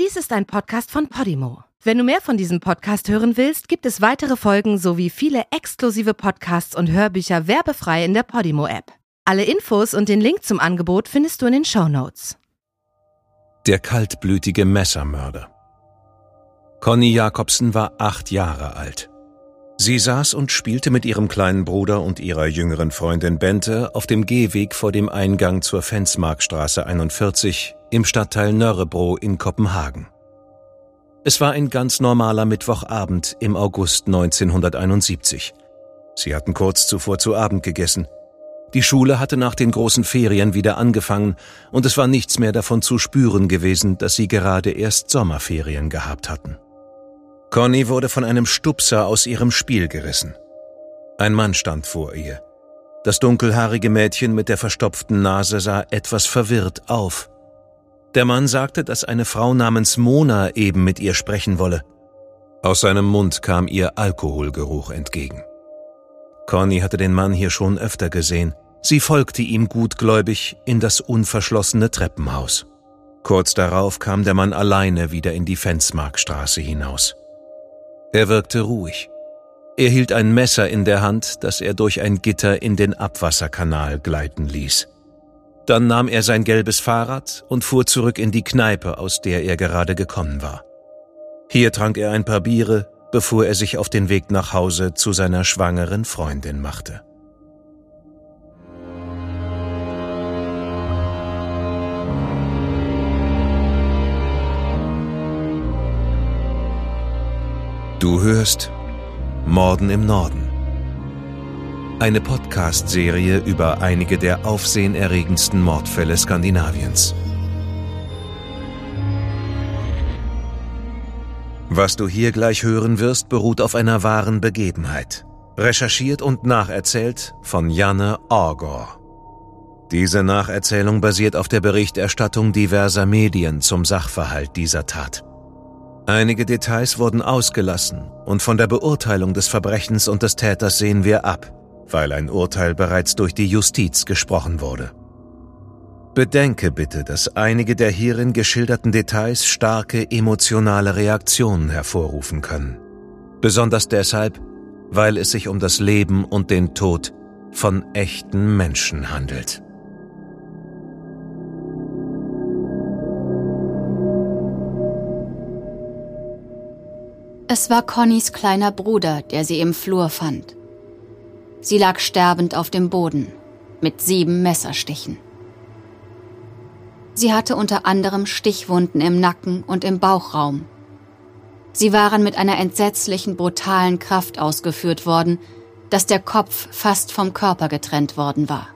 Dies ist ein Podcast von Podimo. Wenn du mehr von diesem Podcast hören willst, gibt es weitere Folgen sowie viele exklusive Podcasts und Hörbücher werbefrei in der Podimo-App. Alle Infos und den Link zum Angebot findest du in den Show Notes. Der kaltblütige Messermörder. Conny Jakobsen war acht Jahre alt. Sie saß und spielte mit ihrem kleinen Bruder und ihrer jüngeren Freundin Bente auf dem Gehweg vor dem Eingang zur Fensmarkstraße 41 im Stadtteil Nörrebro in Kopenhagen. Es war ein ganz normaler Mittwochabend im August 1971. Sie hatten kurz zuvor zu Abend gegessen. Die Schule hatte nach den großen Ferien wieder angefangen und es war nichts mehr davon zu spüren gewesen, dass sie gerade erst Sommerferien gehabt hatten. Conny wurde von einem Stupser aus ihrem Spiel gerissen. Ein Mann stand vor ihr. Das dunkelhaarige Mädchen mit der verstopften Nase sah etwas verwirrt auf. Der Mann sagte, dass eine Frau namens Mona eben mit ihr sprechen wolle. Aus seinem Mund kam ihr Alkoholgeruch entgegen. Conny hatte den Mann hier schon öfter gesehen. Sie folgte ihm gutgläubig in das unverschlossene Treppenhaus. Kurz darauf kam der Mann alleine wieder in die Fensmarkstraße hinaus. Er wirkte ruhig. Er hielt ein Messer in der Hand, das er durch ein Gitter in den Abwasserkanal gleiten ließ. Dann nahm er sein gelbes Fahrrad und fuhr zurück in die Kneipe, aus der er gerade gekommen war. Hier trank er ein paar Biere, bevor er sich auf den Weg nach Hause zu seiner schwangeren Freundin machte. Du hörst Morden im Norden. Eine Podcast-Serie über einige der aufsehenerregendsten Mordfälle Skandinaviens. Was du hier gleich hören wirst, beruht auf einer wahren Begebenheit. Recherchiert und nacherzählt von Janne Orgor. Diese Nacherzählung basiert auf der Berichterstattung diverser Medien zum Sachverhalt dieser Tat. Einige Details wurden ausgelassen und von der Beurteilung des Verbrechens und des Täters sehen wir ab, weil ein Urteil bereits durch die Justiz gesprochen wurde. Bedenke bitte, dass einige der hierin geschilderten Details starke emotionale Reaktionen hervorrufen können. Besonders deshalb, weil es sich um das Leben und den Tod von echten Menschen handelt. Es war Connys kleiner Bruder, der sie im Flur fand. Sie lag sterbend auf dem Boden, mit sieben Messerstichen. Sie hatte unter anderem Stichwunden im Nacken und im Bauchraum. Sie waren mit einer entsetzlichen, brutalen Kraft ausgeführt worden, dass der Kopf fast vom Körper getrennt worden war.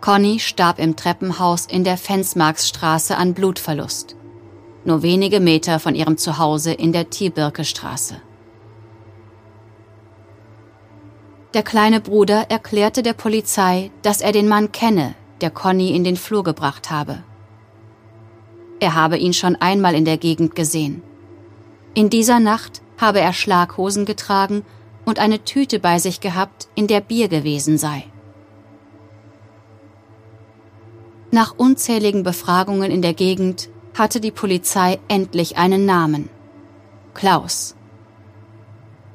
Conny starb im Treppenhaus in der Fensmarksstraße an Blutverlust nur wenige Meter von ihrem Zuhause in der Tierbirke-Straße. Der kleine Bruder erklärte der Polizei, dass er den Mann kenne, der Conny in den Flur gebracht habe. Er habe ihn schon einmal in der Gegend gesehen. In dieser Nacht habe er Schlaghosen getragen und eine Tüte bei sich gehabt, in der Bier gewesen sei. Nach unzähligen Befragungen in der Gegend hatte die Polizei endlich einen Namen. Klaus.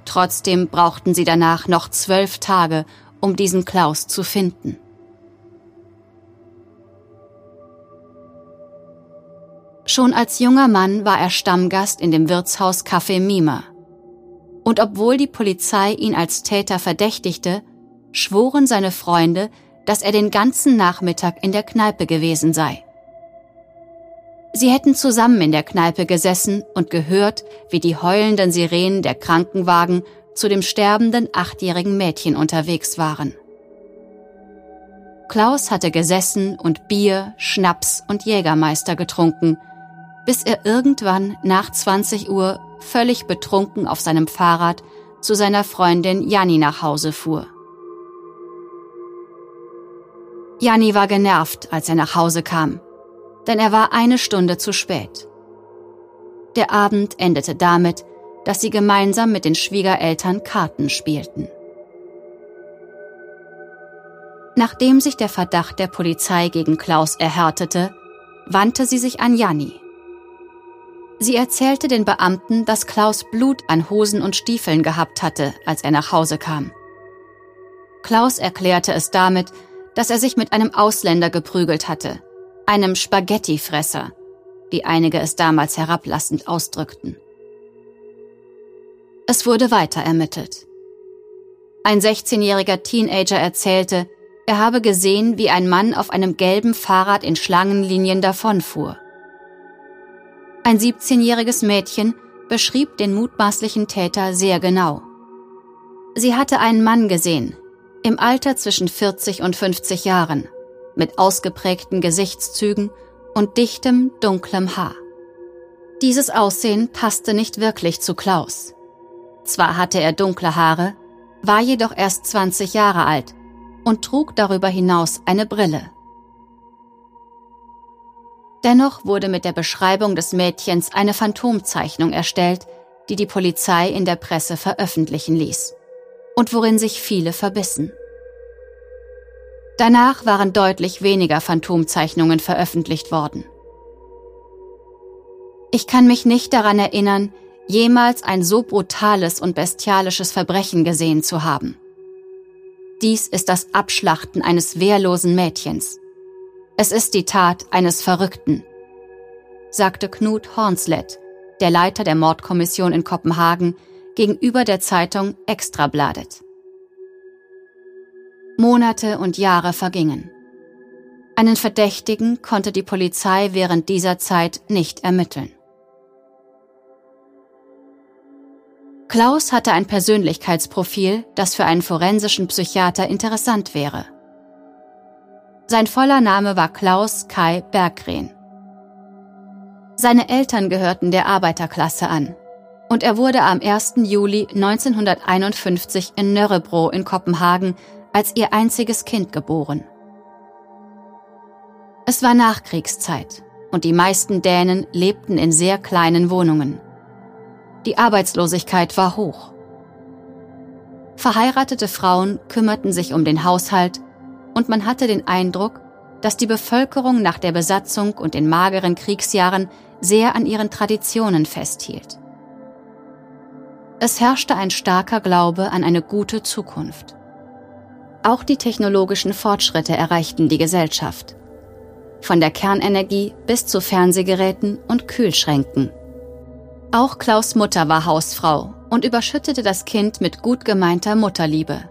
Trotzdem brauchten sie danach noch zwölf Tage, um diesen Klaus zu finden. Schon als junger Mann war er Stammgast in dem Wirtshaus Café Mima. Und obwohl die Polizei ihn als Täter verdächtigte, schworen seine Freunde, dass er den ganzen Nachmittag in der Kneipe gewesen sei. Sie hätten zusammen in der Kneipe gesessen und gehört, wie die heulenden Sirenen der Krankenwagen zu dem sterbenden achtjährigen Mädchen unterwegs waren. Klaus hatte gesessen und Bier, Schnaps und Jägermeister getrunken, bis er irgendwann nach 20 Uhr völlig betrunken auf seinem Fahrrad zu seiner Freundin Janni nach Hause fuhr. Janni war genervt, als er nach Hause kam denn er war eine Stunde zu spät. Der Abend endete damit, dass sie gemeinsam mit den Schwiegereltern Karten spielten. Nachdem sich der Verdacht der Polizei gegen Klaus erhärtete, wandte sie sich an Janni, Sie erzählte den Beamten, dass Klaus Blut an Hosen und Stiefeln gehabt hatte, als er nach Hause kam. Klaus erklärte es damit, dass er sich mit einem Ausländer geprügelt hatte, einem Spaghettifresser, wie einige es damals herablassend ausdrückten. Es wurde weiter ermittelt. Ein 16-jähriger Teenager erzählte, er habe gesehen, wie ein Mann auf einem gelben Fahrrad in Schlangenlinien davonfuhr. Ein 17-jähriges Mädchen beschrieb den mutmaßlichen Täter sehr genau. Sie hatte einen Mann gesehen, im Alter zwischen 40 und 50 Jahren, mit ausgeprägten Gesichtszügen und dichtem, dunklem Haar. Dieses Aussehen passte nicht wirklich zu Klaus. Zwar hatte er dunkle Haare, war jedoch erst 20 Jahre alt und trug darüber hinaus eine Brille. Dennoch wurde mit der Beschreibung des Mädchens eine Phantomzeichnung erstellt, die die Polizei in der Presse veröffentlichen ließ und worin sich viele verbissen. Danach waren deutlich weniger Phantomzeichnungen veröffentlicht worden. Ich kann mich nicht daran erinnern, jemals ein so brutales und bestialisches Verbrechen gesehen zu haben. Dies ist das Abschlachten eines wehrlosen Mädchens. Es ist die Tat eines Verrückten, sagte Knut Hornslet, der Leiter der Mordkommission in Kopenhagen, gegenüber der Zeitung Extrabladet. Monate und Jahre vergingen. Einen Verdächtigen konnte die Polizei während dieser Zeit nicht ermitteln. Klaus hatte ein Persönlichkeitsprofil, das für einen forensischen Psychiater interessant wäre. Sein voller Name war Klaus Kai Berggren. Seine Eltern gehörten der Arbeiterklasse an und er wurde am 1. Juli 1951 in Nörrebro in Kopenhagen als ihr einziges Kind geboren. Es war Nachkriegszeit und die meisten Dänen lebten in sehr kleinen Wohnungen. Die Arbeitslosigkeit war hoch. Verheiratete Frauen kümmerten sich um den Haushalt und man hatte den Eindruck, dass die Bevölkerung nach der Besatzung und den mageren Kriegsjahren sehr an ihren Traditionen festhielt. Es herrschte ein starker Glaube an eine gute Zukunft. Auch die technologischen Fortschritte erreichten die Gesellschaft. Von der Kernenergie bis zu Fernsehgeräten und Kühlschränken. Auch Klaus Mutter war Hausfrau und überschüttete das Kind mit gut gemeinter Mutterliebe.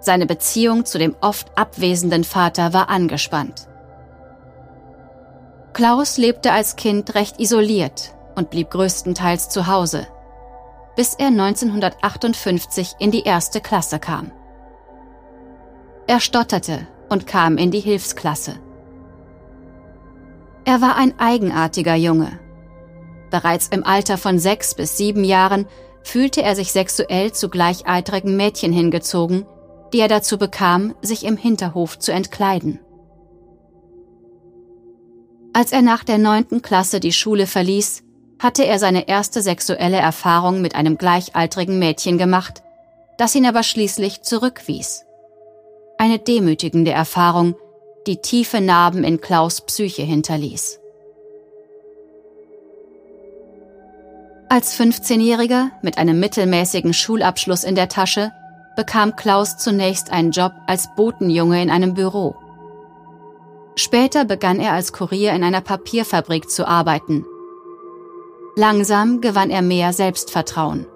Seine Beziehung zu dem oft abwesenden Vater war angespannt. Klaus lebte als Kind recht isoliert und blieb größtenteils zu Hause, bis er 1958 in die erste Klasse kam. Er stotterte und kam in die Hilfsklasse. Er war ein eigenartiger Junge Bereits im Alter von sechs bis sieben Jahren fühlte er sich sexuell zu gleichaltrigen Mädchen hingezogen, die er dazu bekam, sich im Hinterhof zu entkleiden. Als er nach der neunten Klasse die Schule verließ, hatte er seine erste sexuelle Erfahrung mit einem gleichaltrigen Mädchen gemacht, das ihn aber schließlich zurückwies. Eine demütigende Erfahrung, die tiefe Narben in Klaus Psyche hinterließ. Als 15-Jähriger mit einem mittelmäßigen Schulabschluss in der Tasche bekam Klaus zunächst einen Job als Botenjunge in einem Büro. Später begann er als Kurier in einer Papierfabrik zu arbeiten. Langsam gewann er mehr Selbstvertrauen.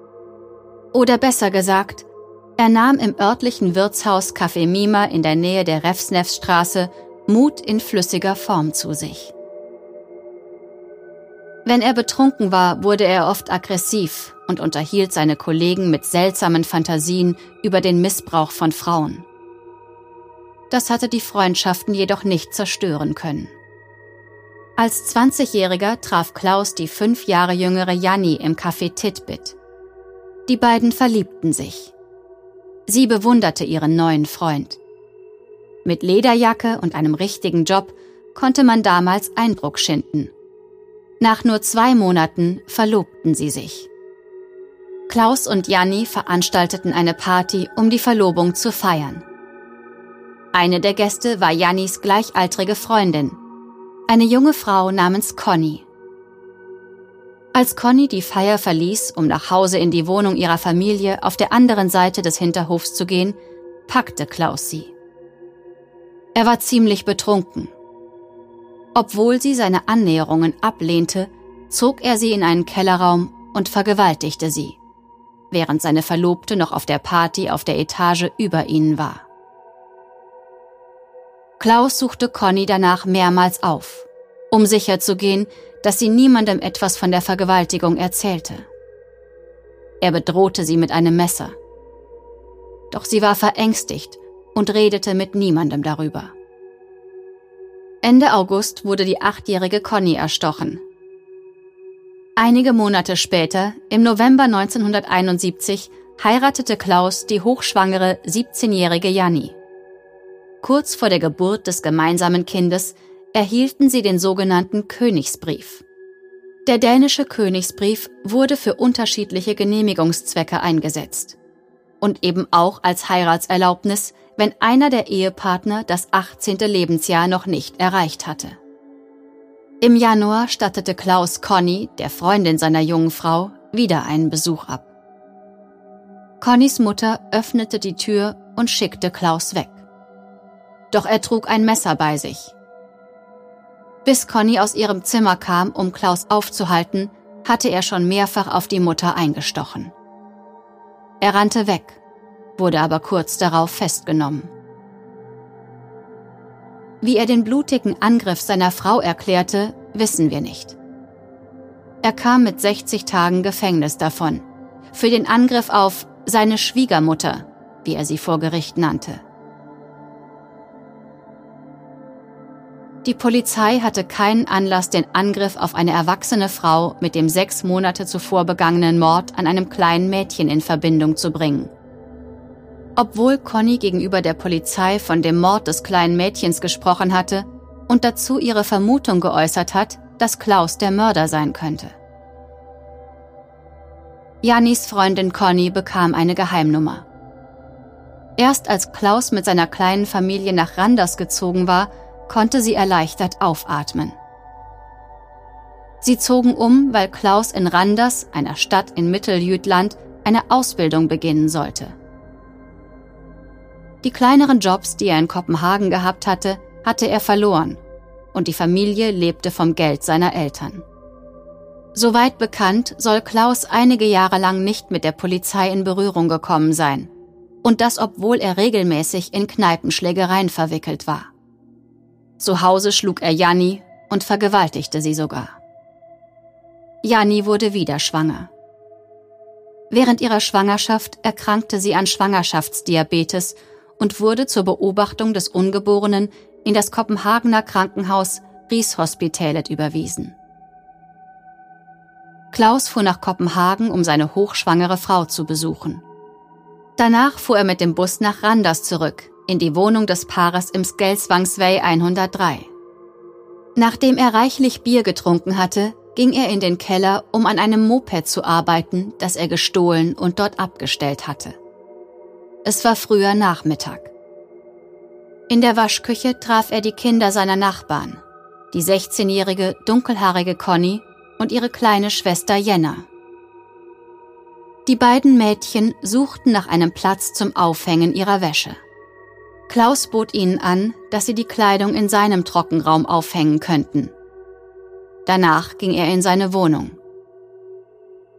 Oder besser gesagt, er nahm im örtlichen Wirtshaus Café Mima in der Nähe der Refsnefstraße Mut in flüssiger Form zu sich. Wenn er betrunken war, wurde er oft aggressiv und unterhielt seine Kollegen mit seltsamen Fantasien über den Missbrauch von Frauen. Das hatte die Freundschaften jedoch nicht zerstören können. Als 20-Jähriger traf Klaus die fünf Jahre jüngere Janni im Café Titbit. Die beiden verliebten sich. Sie bewunderte ihren neuen Freund. Mit Lederjacke und einem richtigen Job konnte man damals Eindruck schinden nach nur zwei Monaten verlobten sie sich. Klaus und Janni veranstalteten eine Party, um die Verlobung zu feiern. Eine der Gäste war Jannis gleichaltrige Freundin, eine junge Frau namens Conny. Als Conny die Feier verließ, um nach Hause in die Wohnung ihrer Familie auf der anderen Seite des Hinterhofs zu gehen, packte Klaus sie. Er war ziemlich betrunken. Obwohl sie seine Annäherungen ablehnte, zog er sie in einen Kellerraum und vergewaltigte sie, während seine Verlobte noch auf der Party auf der Etage über ihnen war. Klaus suchte Conny danach mehrmals auf, um sicherzugehen, dass sie niemandem etwas von der Vergewaltigung erzählte. Er bedrohte sie mit einem Messer. Doch sie war verängstigt und redete mit niemandem darüber. Ende August wurde die achtjährige Conny erstochen. Einige Monate später, im November 1971, heiratete Klaus die hochschwangere 17-jährige Janni. Kurz vor der Geburt des gemeinsamen Kindes erhielten sie den sogenannten Königsbrief. Der dänische Königsbrief wurde für unterschiedliche Genehmigungszwecke eingesetzt und eben auch als Heiratserlaubnis, wenn einer der Ehepartner das 18. Lebensjahr noch nicht erreicht hatte. Im Januar stattete Klaus Conny, der Freundin seiner jungen Frau, wieder einen Besuch ab. Connys Mutter öffnete die Tür und schickte Klaus weg. Doch er trug ein Messer bei sich, bis Conny aus ihrem Zimmer kam, um Klaus aufzuhalten, hatte er schon mehrfach auf die Mutter eingestochen. Er rannte weg, wurde aber kurz darauf festgenommen. Wie er den blutigen Angriff seiner Frau erklärte, wissen wir nicht. Er kam mit 60 Tagen Gefängnis davon, für den Angriff auf seine Schwiegermutter, wie er sie vor Gericht nannte. Die Polizei hatte keinen Anlass, den Angriff auf eine erwachsene Frau mit dem sechs Monate zuvor begangenen Mord an einem kleinen Mädchen in Verbindung zu bringen. Obwohl Conny gegenüber der Polizei von dem Mord des kleinen Mädchens gesprochen hatte und dazu ihre Vermutung geäußert hat, dass Klaus der Mörder sein könnte. Jannis Freundin Conny bekam eine Geheimnummer. Erst als Klaus mit seiner kleinen Familie nach Randers gezogen war, konnte sie erleichtert aufatmen. Sie zogen um, weil Klaus in Randers, einer Stadt in Mitteljütland, eine Ausbildung beginnen sollte. Die kleineren Jobs, die er in Kopenhagen gehabt hatte, hatte er verloren und die Familie lebte vom Geld seiner Eltern. Soweit bekannt, soll Klaus einige Jahre lang nicht mit der Polizei in Berührung gekommen sein. Und das, obwohl er regelmäßig in Kneipenschlägereien verwickelt war. Zu Hause schlug er Janni und vergewaltigte sie sogar. Janni wurde wieder schwanger. Während ihrer Schwangerschaft erkrankte sie an Schwangerschaftsdiabetes und wurde zur Beobachtung des Ungeborenen in das Kopenhagener Krankenhaus Rieshospitalet überwiesen. Klaus fuhr nach Kopenhagen, um seine hochschwangere Frau zu besuchen. Danach fuhr er mit dem Bus nach Randers zurück, in die Wohnung des Paares im Skelsvangsvej 103. Nachdem er reichlich Bier getrunken hatte, ging er in den Keller, um an einem Moped zu arbeiten, das er gestohlen und dort abgestellt hatte. Es war früher Nachmittag. In der Waschküche traf er die Kinder seiner Nachbarn, die 16-jährige dunkelhaarige Conny und ihre kleine Schwester Jenna. Die beiden Mädchen suchten nach einem Platz zum Aufhängen ihrer Wäsche. Klaus bot ihnen an, dass sie die Kleidung in seinem Trockenraum aufhängen könnten. Danach ging er in seine Wohnung.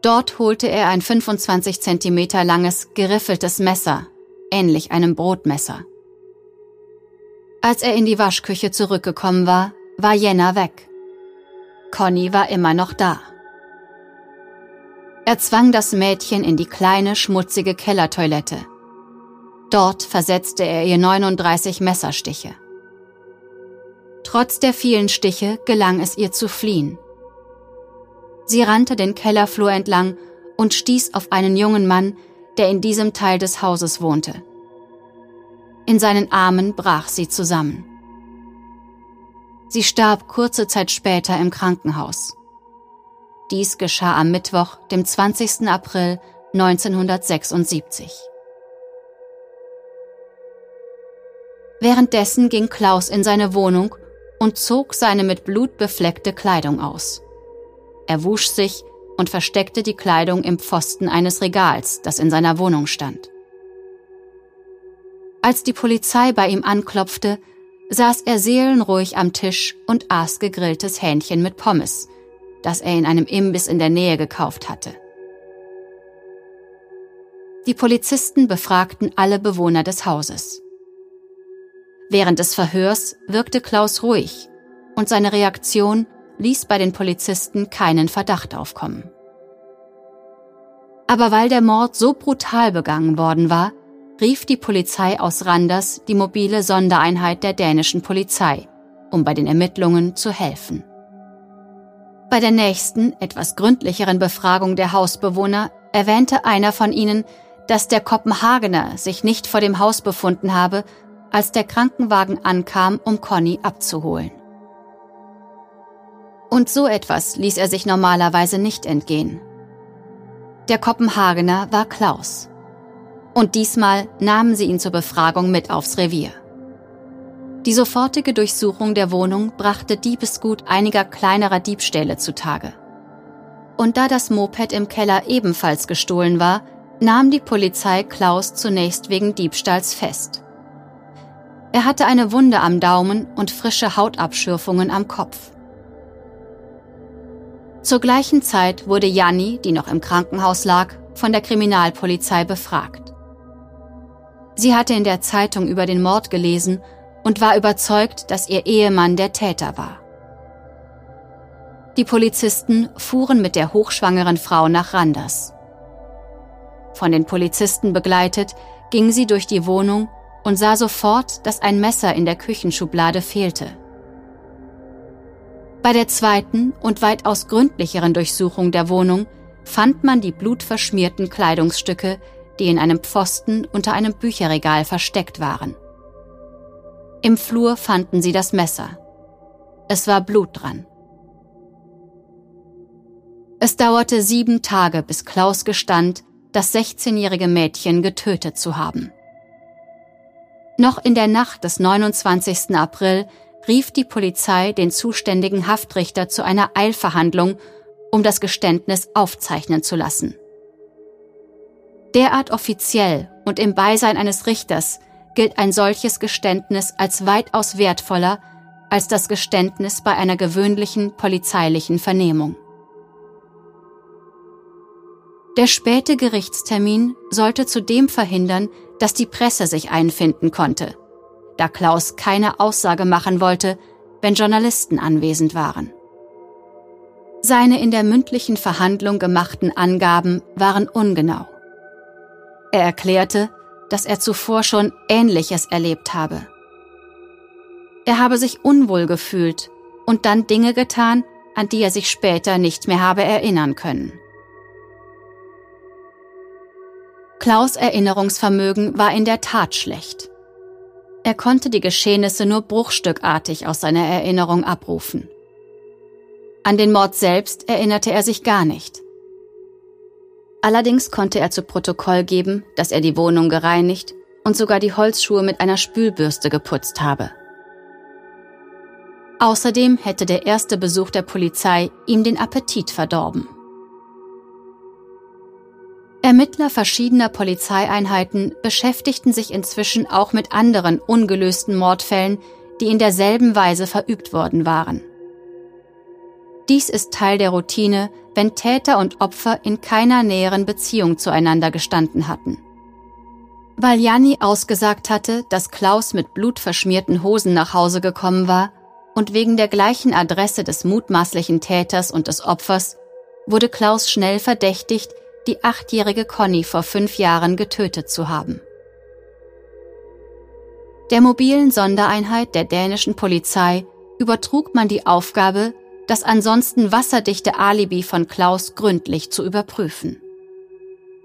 Dort holte er ein 25 Zentimeter langes, geriffeltes Messer, ähnlich einem Brotmesser. Als er in die Waschküche zurückgekommen war, war Jenna weg. Conny war immer noch da. Er zwang das Mädchen in die kleine, schmutzige Kellertoilette. Dort versetzte er ihr 39 Messerstiche. Trotz der vielen Stiche gelang es ihr zu fliehen. Sie rannte den Kellerflur entlang und stieß auf einen jungen Mann, der in diesem Teil des Hauses wohnte. In seinen Armen brach sie zusammen. Sie starb kurze Zeit später im Krankenhaus. Dies geschah am Mittwoch, dem 20. April 1976. Währenddessen ging Klaus in seine Wohnung und zog seine mit Blut befleckte Kleidung aus. Er wusch sich, und versteckte die Kleidung im Pfosten eines Regals, das in seiner Wohnung stand. Als die Polizei bei ihm anklopfte, saß er seelenruhig am Tisch und aß gegrilltes Hähnchen mit Pommes, das er in einem Imbiss in der Nähe gekauft hatte. Die Polizisten befragten alle Bewohner des Hauses. Während des Verhörs wirkte Klaus ruhig und seine Reaktion ließ bei den Polizisten keinen Verdacht aufkommen. Aber weil der Mord so brutal begangen worden war, rief die Polizei aus Randers die mobile Sondereinheit der dänischen Polizei, um bei den Ermittlungen zu helfen. Bei der nächsten, etwas gründlicheren Befragung der Hausbewohner erwähnte einer von ihnen, dass der Kopenhagener sich nicht vor dem Haus befunden habe, als der Krankenwagen ankam, um Conny abzuholen. Und so etwas ließ er sich normalerweise nicht entgehen. Der Kopenhagener war Klaus. Und diesmal nahmen sie ihn zur Befragung mit aufs Revier. Die sofortige Durchsuchung der Wohnung brachte Diebesgut einiger kleinerer Diebstähle zutage. Und da das Moped im Keller ebenfalls gestohlen war, nahm die Polizei Klaus zunächst wegen Diebstahls fest. Er hatte eine Wunde am Daumen und frische Hautabschürfungen am Kopf. Zur gleichen Zeit wurde Janni, die noch im Krankenhaus lag, von der Kriminalpolizei befragt. Sie hatte in der Zeitung über den Mord gelesen und war überzeugt, dass ihr Ehemann der Täter war. Die Polizisten fuhren mit der hochschwangeren Frau nach Randers. Von den Polizisten begleitet ging sie durch die Wohnung und sah sofort, dass ein Messer in der Küchenschublade fehlte. Bei der zweiten und weitaus gründlicheren Durchsuchung der Wohnung fand man die blutverschmierten Kleidungsstücke, die in einem Pfosten unter einem Bücherregal versteckt waren. Im Flur fanden sie das Messer. Es war Blut dran. Es dauerte sieben Tage, bis Klaus gestand, das 16-jährige Mädchen getötet zu haben. Noch in der Nacht des 29. April rief die Polizei den zuständigen Haftrichter zu einer Eilverhandlung, um das Geständnis aufzeichnen zu lassen. Derart offiziell und im Beisein eines Richters gilt ein solches Geständnis als weitaus wertvoller als das Geständnis bei einer gewöhnlichen polizeilichen Vernehmung. Der späte Gerichtstermin sollte zudem verhindern, dass die Presse sich einfinden konnte, da Klaus keine Aussage machen wollte, wenn Journalisten anwesend waren. Seine in der mündlichen Verhandlung gemachten Angaben waren ungenau. Er erklärte, dass er zuvor schon Ähnliches erlebt habe. Er habe sich unwohl gefühlt und dann Dinge getan, an die er sich später nicht mehr habe erinnern können. Klaus Erinnerungsvermögen war in der Tat schlecht. Er konnte die Geschehnisse nur bruchstückartig aus seiner Erinnerung abrufen. An den Mord selbst erinnerte er sich gar nicht. Allerdings konnte er zu Protokoll geben, dass er die Wohnung gereinigt und sogar die Holzschuhe mit einer Spülbürste geputzt habe. Außerdem hätte der erste Besuch der Polizei ihm den Appetit verdorben. Ermittler verschiedener Polizeieinheiten beschäftigten sich inzwischen auch mit anderen ungelösten Mordfällen, die in derselben Weise verübt worden waren. Dies ist Teil der Routine, wenn Täter und Opfer in keiner näheren Beziehung zueinander gestanden hatten. Weil Janni ausgesagt hatte, dass Klaus mit blutverschmierten Hosen nach Hause gekommen war und wegen der gleichen Adresse des mutmaßlichen Täters und des Opfers, wurde Klaus schnell verdächtigt, die achtjährige Conny vor fünf Jahren getötet zu haben. Der mobilen Sondereinheit der dänischen Polizei übertrug man die Aufgabe, das ansonsten wasserdichte Alibi von Klaus gründlich zu überprüfen.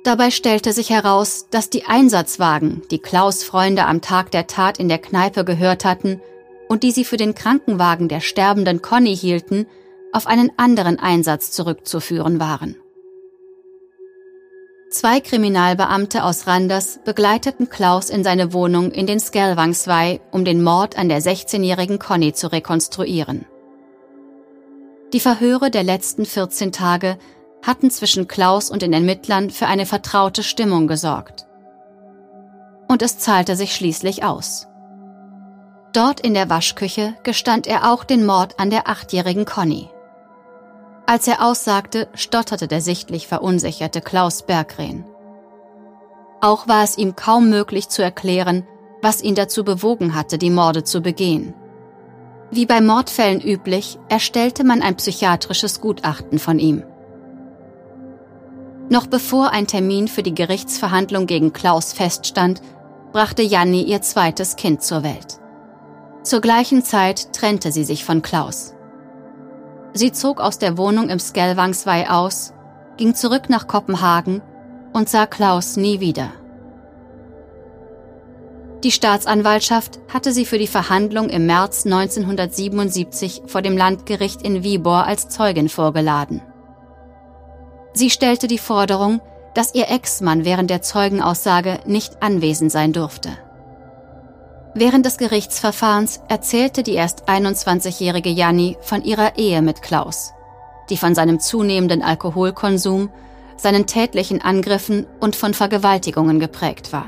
Dabei stellte sich heraus, dass die Einsatzwagen, die Klaus Freunde am Tag der Tat in der Kneipe gehört hatten und die sie für den Krankenwagen der sterbenden Conny hielten, auf einen anderen Einsatz zurückzuführen waren. Zwei Kriminalbeamte aus Randers begleiteten Klaus in seine Wohnung in den Skelvangsvej, um den Mord an der 16-jährigen Conny zu rekonstruieren. Die Verhöre der letzten 14 Tage hatten zwischen Klaus und den Ermittlern für eine vertraute Stimmung gesorgt. Und es zahlte sich schließlich aus. Dort in der Waschküche gestand er auch den Mord an der achtjährigen Conny. Als er aussagte, stotterte der sichtlich verunsicherte Klaus Bergrehn. Auch war es ihm kaum möglich zu erklären, was ihn dazu bewogen hatte, die Morde zu begehen. Wie bei Mordfällen üblich, erstellte man ein psychiatrisches Gutachten von ihm. Noch bevor ein Termin für die Gerichtsverhandlung gegen Klaus feststand, brachte Janni ihr zweites Kind zur Welt. Zur gleichen Zeit trennte sie sich von Klaus. Sie zog aus der Wohnung im Skelvangsvei aus, ging zurück nach Kopenhagen und sah Klaus nie wieder. Die Staatsanwaltschaft hatte sie für die Verhandlung im März 1977 vor dem Landgericht in Viborg als Zeugin vorgeladen. Sie stellte die Forderung, dass ihr Ex-Mann während der Zeugenaussage nicht anwesend sein durfte. Während des Gerichtsverfahrens erzählte die erst 21-jährige Janni von ihrer Ehe mit Klaus, die von seinem zunehmenden Alkoholkonsum, seinen tätlichen Angriffen und von Vergewaltigungen geprägt war.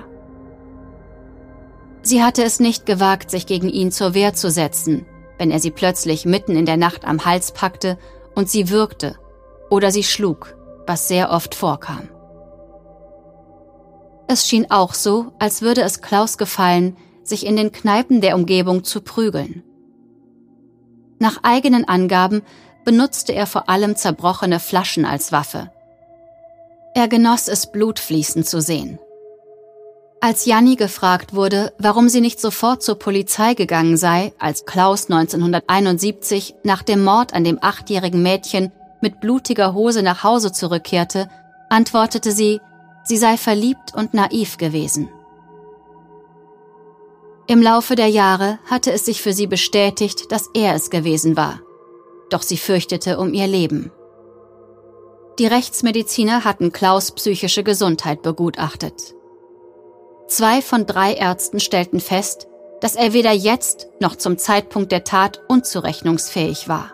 Sie hatte es nicht gewagt, sich gegen ihn zur Wehr zu setzen, wenn er sie plötzlich mitten in der Nacht am Hals packte und sie würgte oder sie schlug, was sehr oft vorkam. Es schien auch so, als würde es Klaus gefallen, sich in den Kneipen der Umgebung zu prügeln. Nach eigenen Angaben benutzte er vor allem zerbrochene Flaschen als Waffe. Er genoss es, Blut fließen zu sehen. Als Janni gefragt wurde, warum sie nicht sofort zur Polizei gegangen sei, als Klaus 1971 nach dem Mord an dem achtjährigen Mädchen mit blutiger Hose nach Hause zurückkehrte, antwortete sie, sie sei verliebt und naiv gewesen. Im Laufe der Jahre hatte es sich für sie bestätigt, dass er es gewesen war. Doch sie fürchtete um ihr Leben. Die Rechtsmediziner hatten Klaus psychische Gesundheit begutachtet. Zwei von drei Ärzten stellten fest, dass er weder jetzt noch zum Zeitpunkt der Tat unzurechnungsfähig war.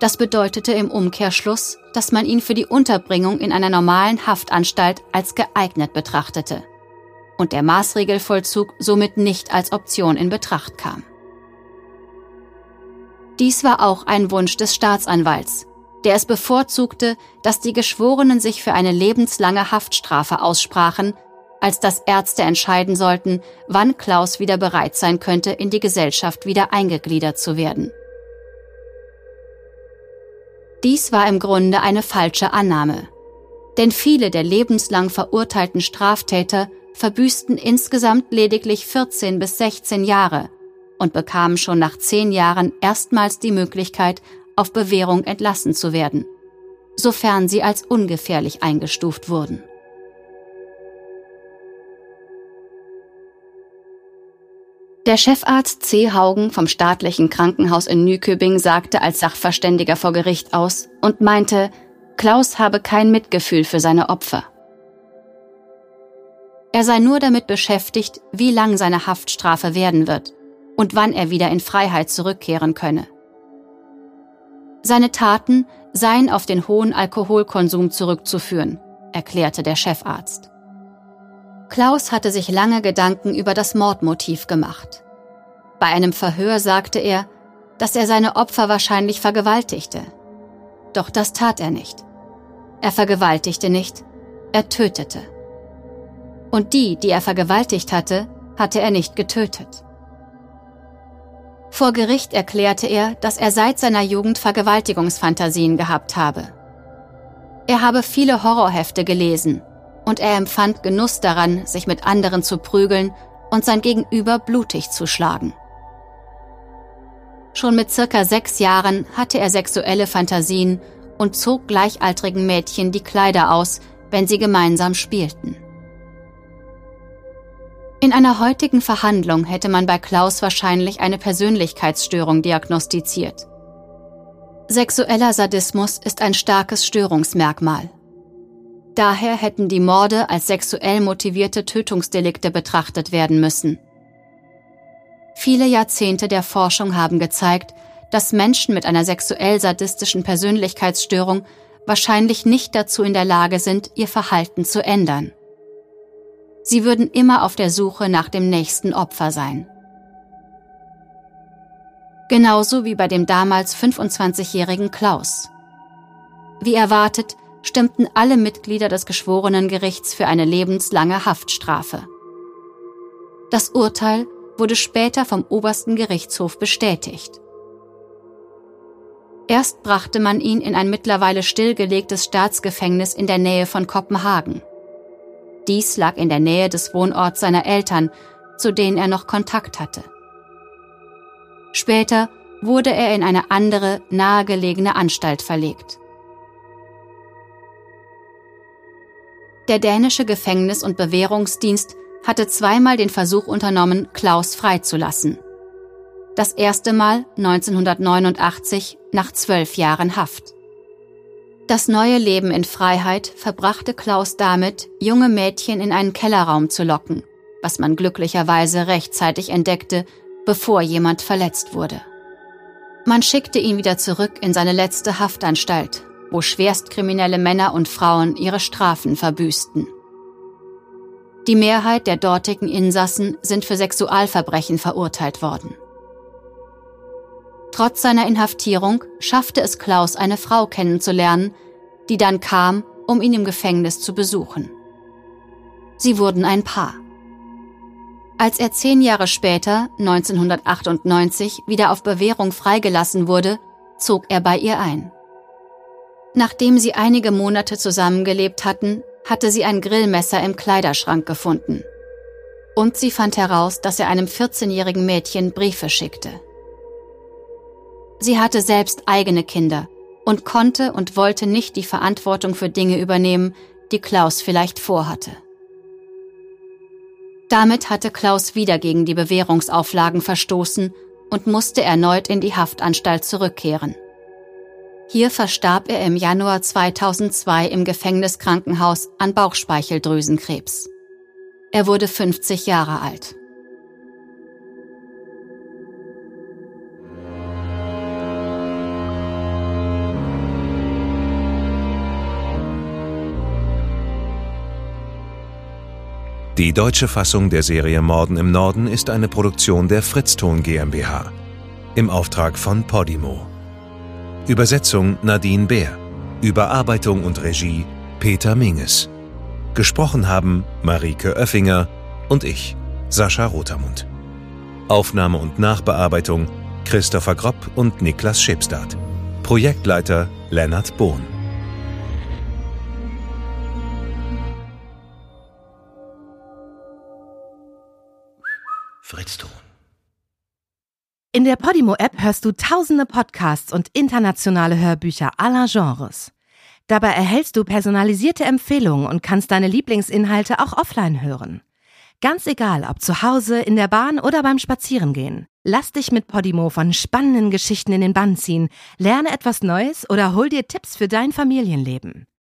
Das bedeutete im Umkehrschluss, dass man ihn für die Unterbringung in einer normalen Haftanstalt als geeignet betrachtete und der Maßregelvollzug somit nicht als Option in Betracht kam. Dies war auch ein Wunsch des Staatsanwalts, der es bevorzugte, dass die Geschworenen sich für eine lebenslange Haftstrafe aussprachen, als dass Ärzte entscheiden sollten, wann Klaus wieder bereit sein könnte, in die Gesellschaft wieder eingegliedert zu werden. Dies war im Grunde eine falsche Annahme. Denn viele der lebenslang verurteilten Straftäter verbüßten insgesamt lediglich 14 bis 16 Jahre und bekamen schon nach zehn Jahren erstmals die Möglichkeit, auf Bewährung entlassen zu werden, sofern sie als ungefährlich eingestuft wurden. Der Chefarzt C. Haugen vom staatlichen Krankenhaus in Nyköping sagte als Sachverständiger vor Gericht aus und meinte, Klaus habe kein Mitgefühl für seine Opfer. Er sei nur damit beschäftigt, wie lang seine Haftstrafe werden wird und wann er wieder in Freiheit zurückkehren könne. Seine Taten seien auf den hohen Alkoholkonsum zurückzuführen, erklärte der Chefarzt. Klaus hatte sich lange Gedanken über das Mordmotiv gemacht. Bei einem Verhör sagte er, dass er seine Opfer wahrscheinlich vergewaltigte. Doch das tat er nicht. Er vergewaltigte nicht, er tötete. Und die, die er vergewaltigt hatte, hatte er nicht getötet. Vor Gericht erklärte er, dass er seit seiner Jugend Vergewaltigungsfantasien gehabt habe. Er habe viele Horrorhefte gelesen und er empfand Genuss daran, sich mit anderen zu prügeln und sein Gegenüber blutig zu schlagen. Schon mit circa sechs Jahren hatte er sexuelle Fantasien und zog gleichaltrigen Mädchen die Kleider aus, wenn sie gemeinsam spielten. In einer heutigen Verhandlung hätte man bei Klaus wahrscheinlich eine Persönlichkeitsstörung diagnostiziert. Sexueller Sadismus ist ein starkes Störungsmerkmal Daher hätten die Morde als sexuell motivierte Tötungsdelikte betrachtet werden müssen. Viele Jahrzehnte der Forschung haben gezeigt, dass Menschen mit einer sexuell-sadistischen Persönlichkeitsstörung wahrscheinlich nicht dazu in der Lage sind, ihr Verhalten zu ändern. Sie würden immer auf der Suche nach dem nächsten Opfer sein. Genauso wie bei dem damals 25-jährigen Klaus. Wie erwartet, stimmten alle Mitglieder des Geschworenengerichts für eine lebenslange Haftstrafe. Das Urteil wurde später vom obersten Gerichtshof bestätigt. Erst brachte man ihn in ein mittlerweile stillgelegtes Staatsgefängnis in der Nähe von Kopenhagen. Dies lag in der Nähe des Wohnorts seiner Eltern, zu denen er noch Kontakt hatte. Später wurde er in eine andere, nahegelegene Anstalt verlegt. Der dänische Gefängnis- und Bewährungsdienst hatte zweimal den Versuch unternommen, Klaus freizulassen. Das erste Mal 1989 nach zwölf Jahren Haft. Das neue Leben in Freiheit verbrachte Klaus damit, junge Mädchen in einen Kellerraum zu locken, was man glücklicherweise rechtzeitig entdeckte, bevor jemand verletzt wurde. Man schickte ihn wieder zurück in seine letzte Haftanstalt, wo schwerstkriminelle Männer und Frauen ihre Strafen verbüßten. Die Mehrheit der dortigen Insassen sind für Sexualverbrechen verurteilt worden. Trotz seiner Inhaftierung schaffte es Klaus, eine Frau kennenzulernen, die dann kam, um ihn im Gefängnis zu besuchen. Sie wurden ein Paar. Als er zehn Jahre später, 1998, wieder auf Bewährung freigelassen wurde, zog er bei ihr ein. Nachdem sie einige Monate zusammengelebt hatten, hatte sie ein Grillmesser im Kleiderschrank gefunden. Und sie fand heraus, dass er einem 14-jährigen Mädchen Briefe schickte. Sie hatte selbst eigene Kinder und konnte und wollte nicht die Verantwortung für Dinge übernehmen, die Klaus vielleicht vorhatte. Damit hatte Klaus wieder gegen die Bewährungsauflagen verstoßen und musste erneut in die Haftanstalt zurückkehren. Hier verstarb er im Januar 2002 im Gefängniskrankenhaus an Bauchspeicheldrüsenkrebs. Er wurde 50 Jahre alt. Die deutsche Fassung der Serie Morden im Norden ist eine Produktion der Fritzton GmbH im Auftrag von Podimo. Übersetzung Nadine Bär. Überarbeitung und Regie Peter Minges. Gesprochen haben Marike Oeffinger und ich, Sascha Rotermund. Aufnahme und Nachbearbeitung Christopher Gropp und Niklas Schipstadt. Projektleiter Lennart Bohn. Fritzton. In der Podimo-App hörst du tausende Podcasts und internationale Hörbücher aller Genres. Dabei erhältst du personalisierte Empfehlungen und kannst deine Lieblingsinhalte auch offline hören. Ganz egal, ob zu Hause, in der Bahn oder beim Spazierengehen. Lass dich mit Podimo von spannenden Geschichten in den Bann ziehen, lerne etwas Neues oder hol dir Tipps für dein Familienleben.